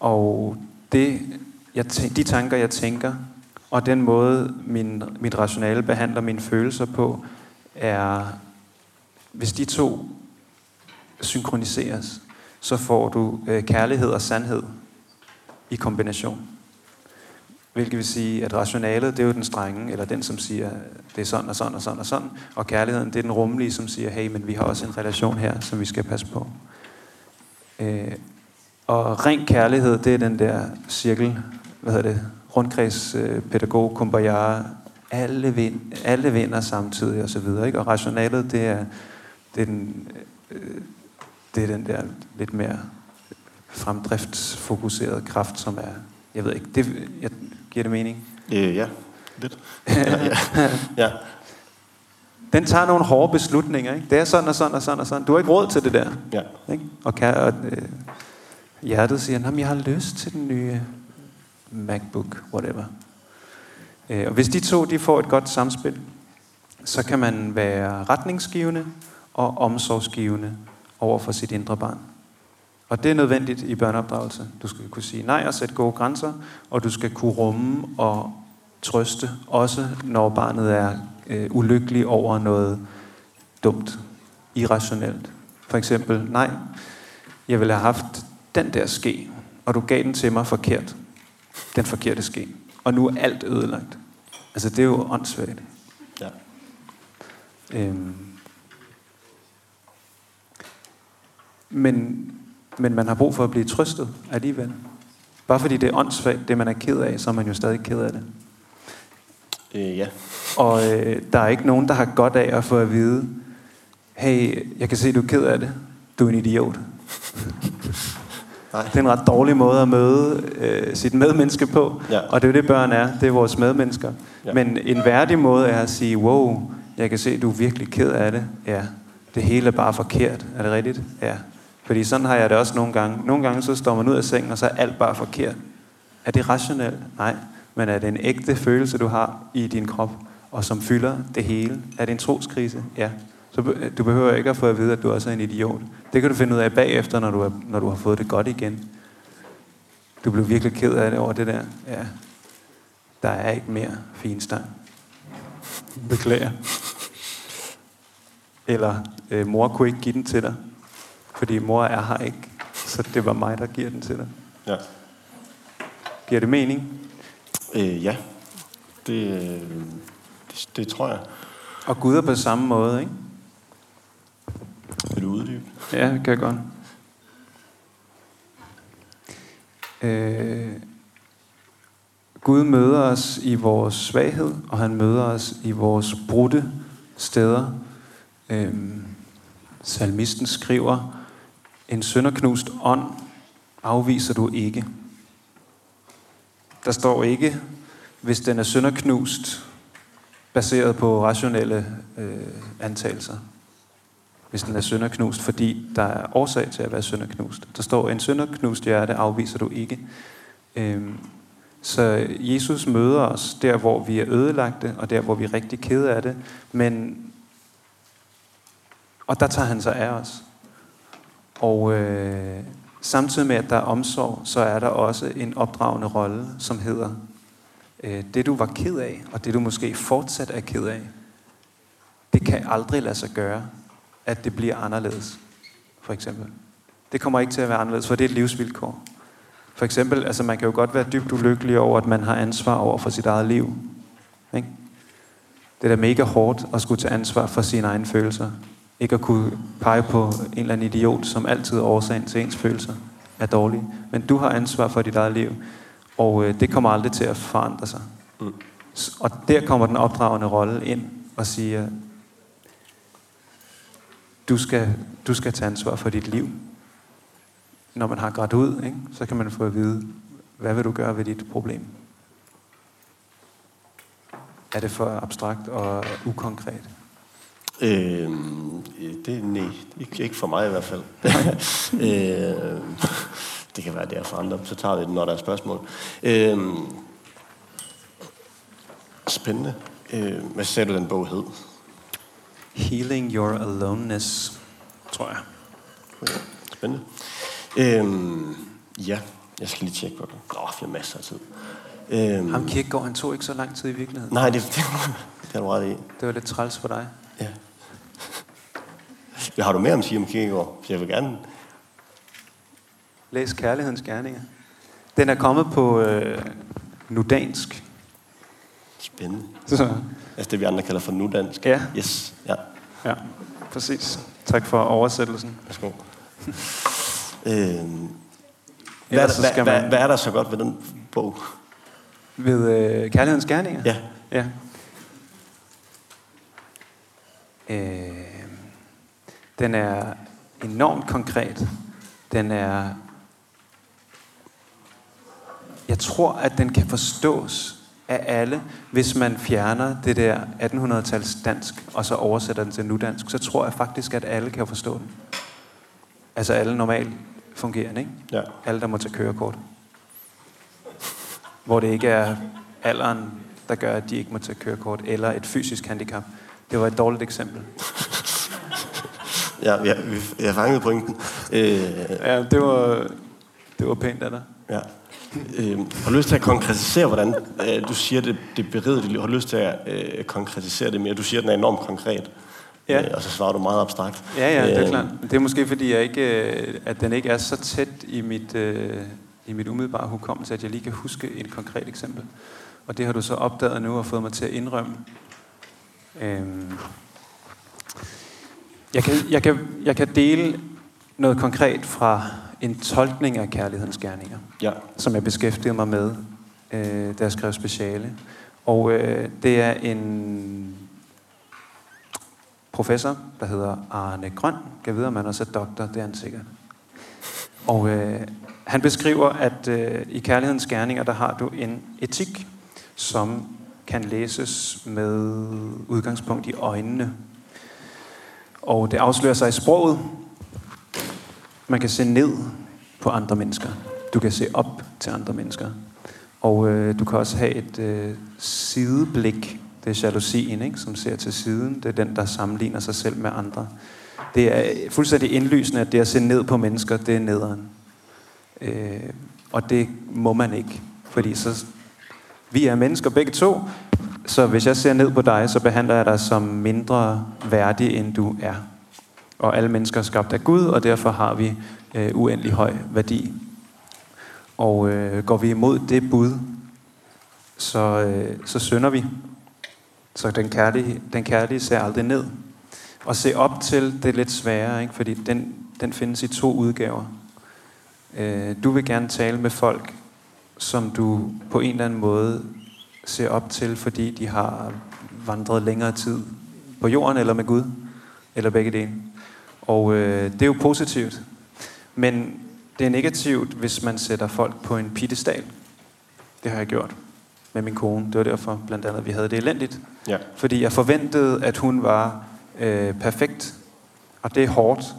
og det, jeg de tanker, jeg tænker, og den måde, min, mit rationale behandler mine følelser på, er, hvis de to synkroniseres, så får du øh, kærlighed og sandhed i kombination. Hvilket vil sige, at rationalet, det er jo den strenge, eller den, som siger, det er sådan og sådan og sådan og sådan. Og kærligheden, det er den rummelige, som siger, hey, men vi har også en relation her, som vi skal passe på. Øh, og ren kærlighed, det er den der cirkel, hvad hedder det, rundkreds, øh, pædagog, kumbaya, alle, vind, alle vinder samtidig og så videre. Ikke? Og rationalet, det er, det er den, øh, det er den der lidt mere fremdriftsfokuserede kraft, som er, jeg ved ikke, det, jeg, giver det mening? Øh, ja. Lidt. ja, ja. ja. Den tager nogle hårde beslutninger, ikke? Det er sådan og sådan og sådan og sådan. Du har ikke råd til det der. Ja. Ikke? Og, kan, og øh, hjertet siger, at jeg har lyst til den nye MacBook, whatever. Øh, og hvis de to de får et godt samspil, så kan man være retningsgivende og omsorgsgivende over for sit indre barn. Og det er nødvendigt i børneopdragelse. Du skal kunne sige nej og sætte gode grænser, og du skal kunne rumme og trøste, også når barnet er øh, ulykkelig over noget dumt, irrationelt. For eksempel, nej, jeg ville have haft den der ske, og du gav den til mig forkert. Den forkerte ske. Og nu er alt ødelagt. Altså, det er jo åndssvagt. ja. Øhm. Men Men man har brug for at blive trøstet alligevel. Bare fordi det er åndssvagt, det man er ked af, så er man jo stadig ked af det. Øh, ja. Og øh, der er ikke nogen, der har godt af at få at vide, hey, jeg kan se, du er ked af det. Du er en idiot. Nej. Det er en ret dårlig måde at møde øh, sit medmenneske på. Ja. Og det er jo det, børn er. Det er vores medmennesker. Ja. Men en værdig måde er at sige, wow, jeg kan se, du er virkelig ked af det. Ja, det hele er bare forkert. Er det rigtigt? Ja. Fordi sådan har jeg det også nogle gange. Nogle gange så står man ud af sengen, og så er alt bare forkert. Er det rationelt? Nej. Men er det en ægte følelse, du har i din krop, og som fylder det hele? Er det en troskrise? Ja. Så du behøver ikke at få at vide, at du også er en idiot. Det kan du finde ud af bagefter, når du, er, når du har fået det godt igen. Du blev virkelig ked af det over det der. Ja. Der er ikke mere finstang. Beklager. Eller øh, mor kunne ikke give den til dig, fordi mor er her ikke. Så det var mig, der giver den til dig. Ja. Giver det mening? Øh, ja. Det, øh, det, det tror jeg. Og Gud er på samme måde, ikke? Vil du uddybe? Ja, det kan jeg godt. Øh, Gud møder os i vores svaghed, og han møder os i vores brudte steder. Øh, salmisten skriver, en sønderknust ånd afviser du ikke. Der står ikke, hvis den er sønderknust, baseret på rationelle øh, antagelser hvis den er sønderknust, fordi der er årsag til at være sønderknust. Der står, en sønderknust hjerte afviser du ikke. Øhm, så Jesus møder os der, hvor vi er ødelagte, og der, hvor vi er rigtig kede af det. Men, og der tager han sig af os. Og øh, samtidig med, at der er omsorg, så er der også en opdragende rolle, som hedder, øh, det du var ked af, og det du måske fortsat er ked af, det kan aldrig lade sig gøre, at det bliver anderledes, for eksempel. Det kommer ikke til at være anderledes, for det er et livsvilkår. For eksempel, altså man kan jo godt være dybt ulykkelig over, at man har ansvar over for sit eget liv. Ikke? Det er da mega hårdt at skulle tage ansvar for sine egne følelser. Ikke at kunne pege på en eller anden idiot, som altid er årsagen til ens følelser er dårlige. Men du har ansvar for dit eget liv, og øh, det kommer aldrig til at forandre sig. Mm. Og der kommer den opdragende rolle ind og siger, du skal, du skal tage ansvar for dit liv. Når man har grædt ud, ikke, så kan man få at vide, hvad vil du gøre ved dit problem? Er det for abstrakt og ukonkret? Øh, det, nej, ikke, ikke for mig i hvert fald. øh, det kan være, det er for andre. Så tager vi det, når der er spørgsmål. Øh, spændende. Øh, hvad sagde du, den bog hed? Healing Your Aloneness, tror jeg. Okay, Spændende. Øh, ja, jeg skal lige tjekke på det. Nå, vi har masser af tid. Øh, Ham Kierkegaard, han tog ikke så lang tid i virkeligheden. nej, det, det, det har du ret i. Det var lidt træls for dig. Hvad har du mere om sige om Kierkegaard? For Jeg vil gerne... Læs Kærlighedens Gerninger. Den er kommet på øh, nudansk. Spændende. Så, Altså det, vi andre kalder for nudansk. Ja. Yes. Ja. ja, præcis. Tak for oversættelsen. Værsgo. øhm, hvad, er så hvad, skal hvad, man- hvad er der så godt ved den bog? Ved øh, Kærlighedens Gerninger? Ja. Ja. Øh, den er enormt konkret. Den er... Jeg tror, at den kan forstås af alle, hvis man fjerner det der 1800-tals dansk, og så oversætter den til nudansk, så tror jeg faktisk, at alle kan forstå den. Altså alle normalt fungerende, ikke? Ja. Alle, der må tage kørekort. Hvor det ikke er alderen, der gør, at de ikke må tage kørekort, eller et fysisk handicap. Det var et dårligt eksempel. Ja, ja jeg fangede pointen. Øh, Ja, det var, det var pænt af dig. ja. Øh, har du lyst til at konkretisere, hvordan øh, du siger, det, det bereder dit liv? Har du lyst til at øh, konkretisere det mere? Du siger, at den er enormt konkret. Ja. Øh, og så svarer du meget abstrakt. Ja, ja, det er Øh, klart. Det er måske fordi, jeg ikke, øh, at den ikke er så tæt i mit, øh, i mit umiddelbare hukommelse, at jeg lige kan huske et konkret eksempel. Og det har du så opdaget nu og fået mig til at indrømme. Øhm, jeg, kan, jeg, kan, jeg kan dele noget konkret fra en tolkning af kærlighedens gerninger, Ja. som jeg beskæftigede mig med, øh, da jeg skrev speciale. Og øh, det er en professor, der hedder Arne Grøn. Jeg ved, om han også er doktor, det er han sikkert. Og øh, han beskriver, at øh, i kærlighedens gerninger, der har du en etik, som kan læses med udgangspunkt i øjnene. Og det afslører sig i sproget. Man kan se ned på andre mennesker. Du kan se op til andre mennesker. Og øh, du kan også have et øh, sideblik. Det er jalousien, ikke? som ser til siden. Det er den, der sammenligner sig selv med andre. Det er fuldstændig indlysende, at det at se ned på mennesker, det er nederen. Øh, og det må man ikke. Fordi så, vi er mennesker begge to, så hvis jeg ser ned på dig, så behandler jeg dig som mindre værdig, end du er. Og alle mennesker er skabt af Gud, og derfor har vi øh, uendelig høj værdi. Og øh, går vi imod det bud, så, øh, så synder vi. Så den kærlige, den kærlige ser aldrig ned. Og se op til, det er lidt sværere, ikke? fordi den, den findes i to udgaver. Øh, du vil gerne tale med folk, som du på en eller anden måde ser op til, fordi de har vandret længere tid på jorden eller med Gud, eller begge dele. Og øh, det er jo positivt. Men det er negativt, hvis man sætter folk på en piedestal. Det har jeg gjort med min kone. Det var derfor blandt andet, at vi havde det elendigt. Ja. Fordi jeg forventede, at hun var øh, perfekt. Og det er hårdt,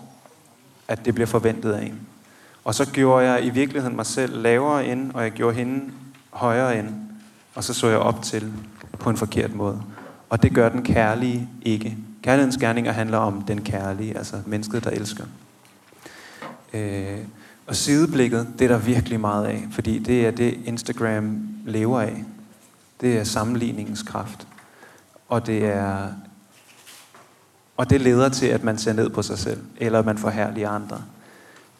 at det bliver forventet af en. Og så gjorde jeg i virkeligheden mig selv lavere ind, og jeg gjorde hende højere ind. Og så så jeg op til på en forkert måde. Og det gør den kærlige ikke. Kærlighedens gerninger handler om den kærlige, altså mennesket, der elsker. Øh, og sideblikket, det er der virkelig meget af, fordi det er det, Instagram lever af. Det er sammenligningens kraft. Og det er og det leder til, at man ser ned på sig selv, eller at man forhærliger andre.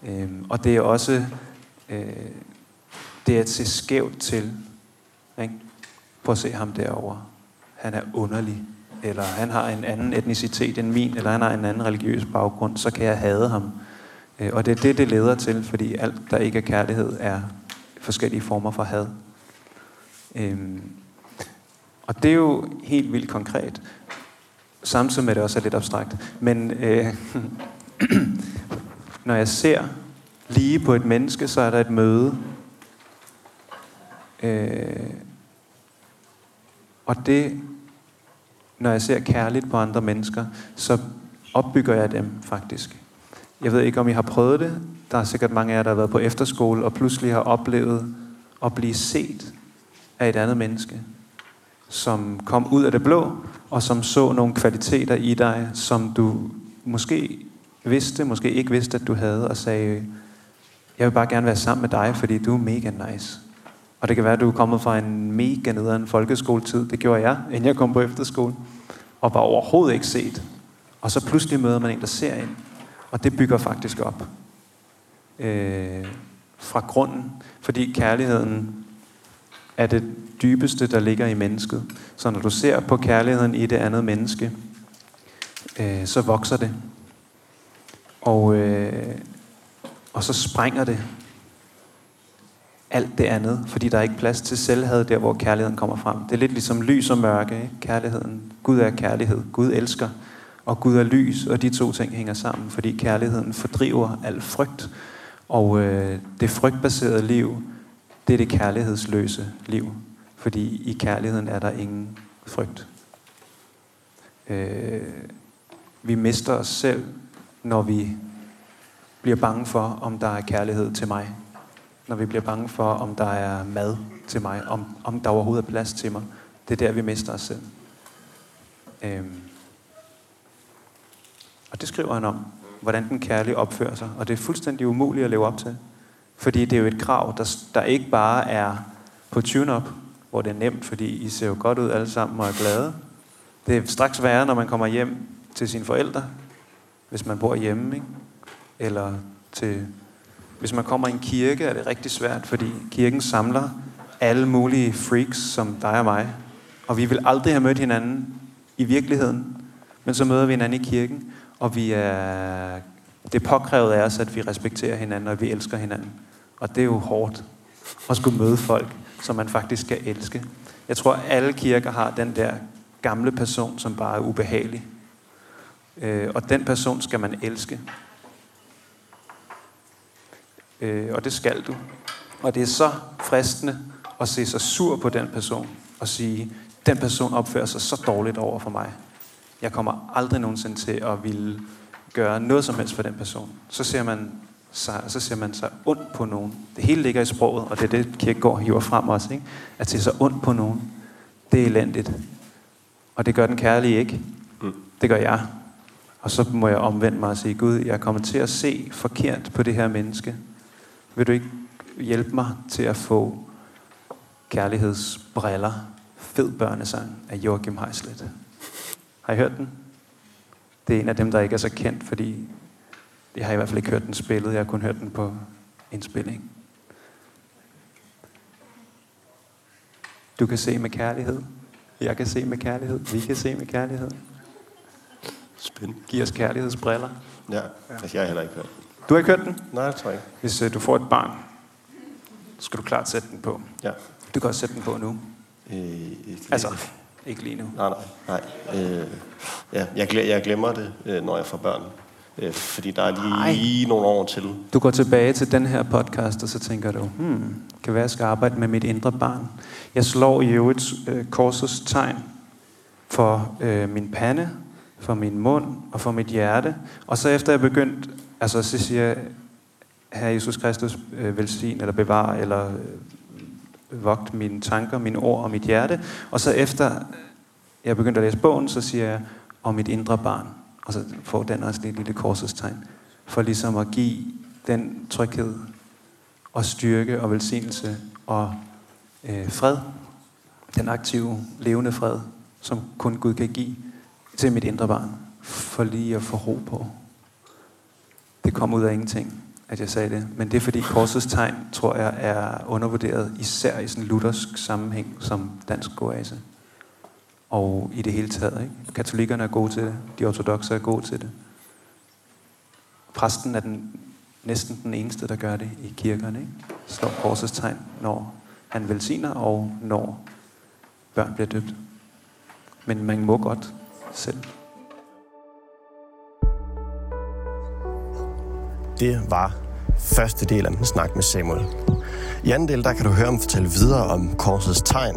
Øhm, og det er også øh, det er at se skævt til. Ikke? Prøv at se ham derovre. Han er underlig. Eller han har en anden etnicitet end min, eller han har en anden religiøs baggrund, så kan jeg hade ham. Øh, og det er det, det leder til, fordi alt, der ikke er kærlighed, er forskellige former for had. Øhm, og det er jo helt vildt konkret. Samtidig med at det også er lidt abstrakt. Men øh, når jeg ser lige på et menneske, så er der et møde. Øh, og det, når jeg ser kærligt på andre mennesker, så opbygger jeg dem faktisk. Jeg ved ikke, om I har prøvet det. Der er sikkert mange af jer, der har været på efterskole, og pludselig har oplevet at blive set af et andet menneske, som kom ud af det blå, og som så nogle kvaliteter i dig, som du måske vidste, måske ikke vidste, at du havde, og sagde, jeg vil bare gerne være sammen med dig, fordi du er mega nice. Og det kan være, at du er kommet fra en mega nederen folkeskoletid. Det gjorde jeg, inden jeg kom på efterskole. Og var overhovedet ikke set. Og så pludselig møder man en, der ser en. Og det bygger faktisk op. Øh, fra grunden. Fordi kærligheden er det dybeste, der ligger i mennesket. Så når du ser på kærligheden i det andet menneske, øh, så vokser det. Og, øh, og så sprænger det alt det andet, fordi der er ikke plads til selvhed der, hvor kærligheden kommer frem. Det er lidt ligesom lys og mørke, ikke? kærligheden. Gud er kærlighed, Gud elsker, og Gud er lys, og de to ting hænger sammen, fordi kærligheden fordriver al frygt, og øh, det frygtbaserede liv, det er det kærlighedsløse liv, fordi i kærligheden er der ingen frygt. Øh, vi mister os selv, når vi bliver bange for, om der er kærlighed til mig. Når vi bliver bange for, om der er mad til mig, om, om der overhovedet er plads til mig. Det er der, vi mister os selv. Øhm. Og det skriver han om, hvordan den kærlige opfører sig. Og det er fuldstændig umuligt at leve op til. Fordi det er jo et krav, der, der ikke bare er på tune-up, hvor det er nemt, fordi I ser jo godt ud alle sammen og er glade. Det er straks værre, når man kommer hjem til sine forældre, hvis man bor hjemme, ikke? eller til, hvis man kommer i en kirke, er det rigtig svært, fordi kirken samler alle mulige freaks, som dig og mig. Og vi vil aldrig have mødt hinanden i virkeligheden, men så møder vi hinanden i kirken, og vi er Det er påkrævet af os, at vi respekterer hinanden, og vi elsker hinanden. Og det er jo hårdt at skulle møde folk, som man faktisk skal elske. Jeg tror, alle kirker har den der gamle person, som bare er ubehagelig. Øh, og den person skal man elske. Øh, og det skal du. Og det er så fristende at se sig sur på den person og sige, den person opfører sig så dårligt over for mig. Jeg kommer aldrig nogensinde til at ville gøre noget som helst for den person. Så ser man sig, så ser man sig ondt på nogen. Det hele ligger i sproget, og det er det, Kierkegaard hiver frem også. Ikke? At se sig ondt på nogen, det er elendigt. Og det gør den kærlige ikke. Mm. Det gør jeg. Og så må jeg omvende mig og sige, Gud, jeg kommer til at se forkert på det her menneske. Vil du ikke hjælpe mig til at få kærlighedsbriller? Fed børnesang af Joachim Heislet. Har I hørt den? Det er en af dem, der ikke er så kendt, fordi jeg har i hvert fald ikke hørt den spillet. Jeg har kun hørt den på indspilling. Du kan se med kærlighed. Jeg kan se med kærlighed. Vi kan se med kærlighed. Spændende. Giv os kærlighedsbriller. Ja, altså jeg har heller ikke hørt. Du har ikke hørt den? Nej, det tror jeg ikke. Hvis uh, du får et barn, så skal du klart sætte den på. Ja. Du kan også sætte den på nu. Øh, ikke, Altså, ikke lige nu. Nej, nej, nej. Øh, ja, jeg, glemmer, jeg glemmer det, øh, når jeg får børn. Øh, fordi der er lige nogle år til. Du går tilbage til den her podcast, og så tænker du, hmm, kan være, jeg skal arbejde med mit indre barn. Jeg slår i øvrigt øh, korsets tegn for øh, min pande, for min mund og for mit hjerte. Og så efter jeg begyndt, altså så siger jeg, Herre Jesus Kristus, øh, velsign eller bevar eller øh, vogt mine tanker, mine ord og mit hjerte. Og så efter jeg begyndte at læse bogen, så siger jeg, om mit indre barn. Og så får den også lidt lille korsestegn. For ligesom at give den tryghed og styrke og velsignelse og øh, fred. Den aktive, levende fred, som kun Gud kan give til mit indre barn. For lige at få ro på. Det kom ud af ingenting, at jeg sagde det. Men det er fordi korsets tegn, tror jeg, er undervurderet, især i sådan en luthersk sammenhæng som dansk oase. Og i det hele taget. Ikke? Katolikkerne er gode til det. De ortodoxe er gode til det. Præsten er den, næsten den eneste, der gør det i kirkerne. Ikke? Slår korsets tegn, når han velsigner, og når børn bliver døbt. Men man må godt selv. Det var første del af min snak med Samuel. I anden del, der kan du høre ham fortælle videre om korsets tegn.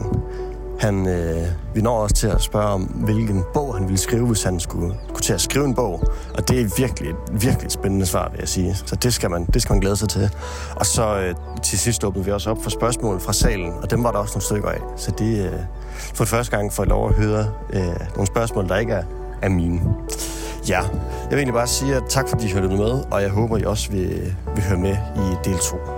Han, øh, vi når også til at spørge om, hvilken bog han ville skrive, hvis han skulle, skulle til at skrive en bog. Og det er virkelig, virkelig spændende svar, vil jeg sige. Så det skal man, det skal man glæde sig til. Og så øh, til sidst åbnede vi også op for spørgsmål fra salen, og dem var der også nogle stykker af. Så det øh, for første gang får jeg lov at høre øh, nogle spørgsmål, der ikke er, er mine. Ja, jeg vil egentlig bare sige at tak, fordi I hørte med, og jeg håber, I også vil, vil høre med i del 2.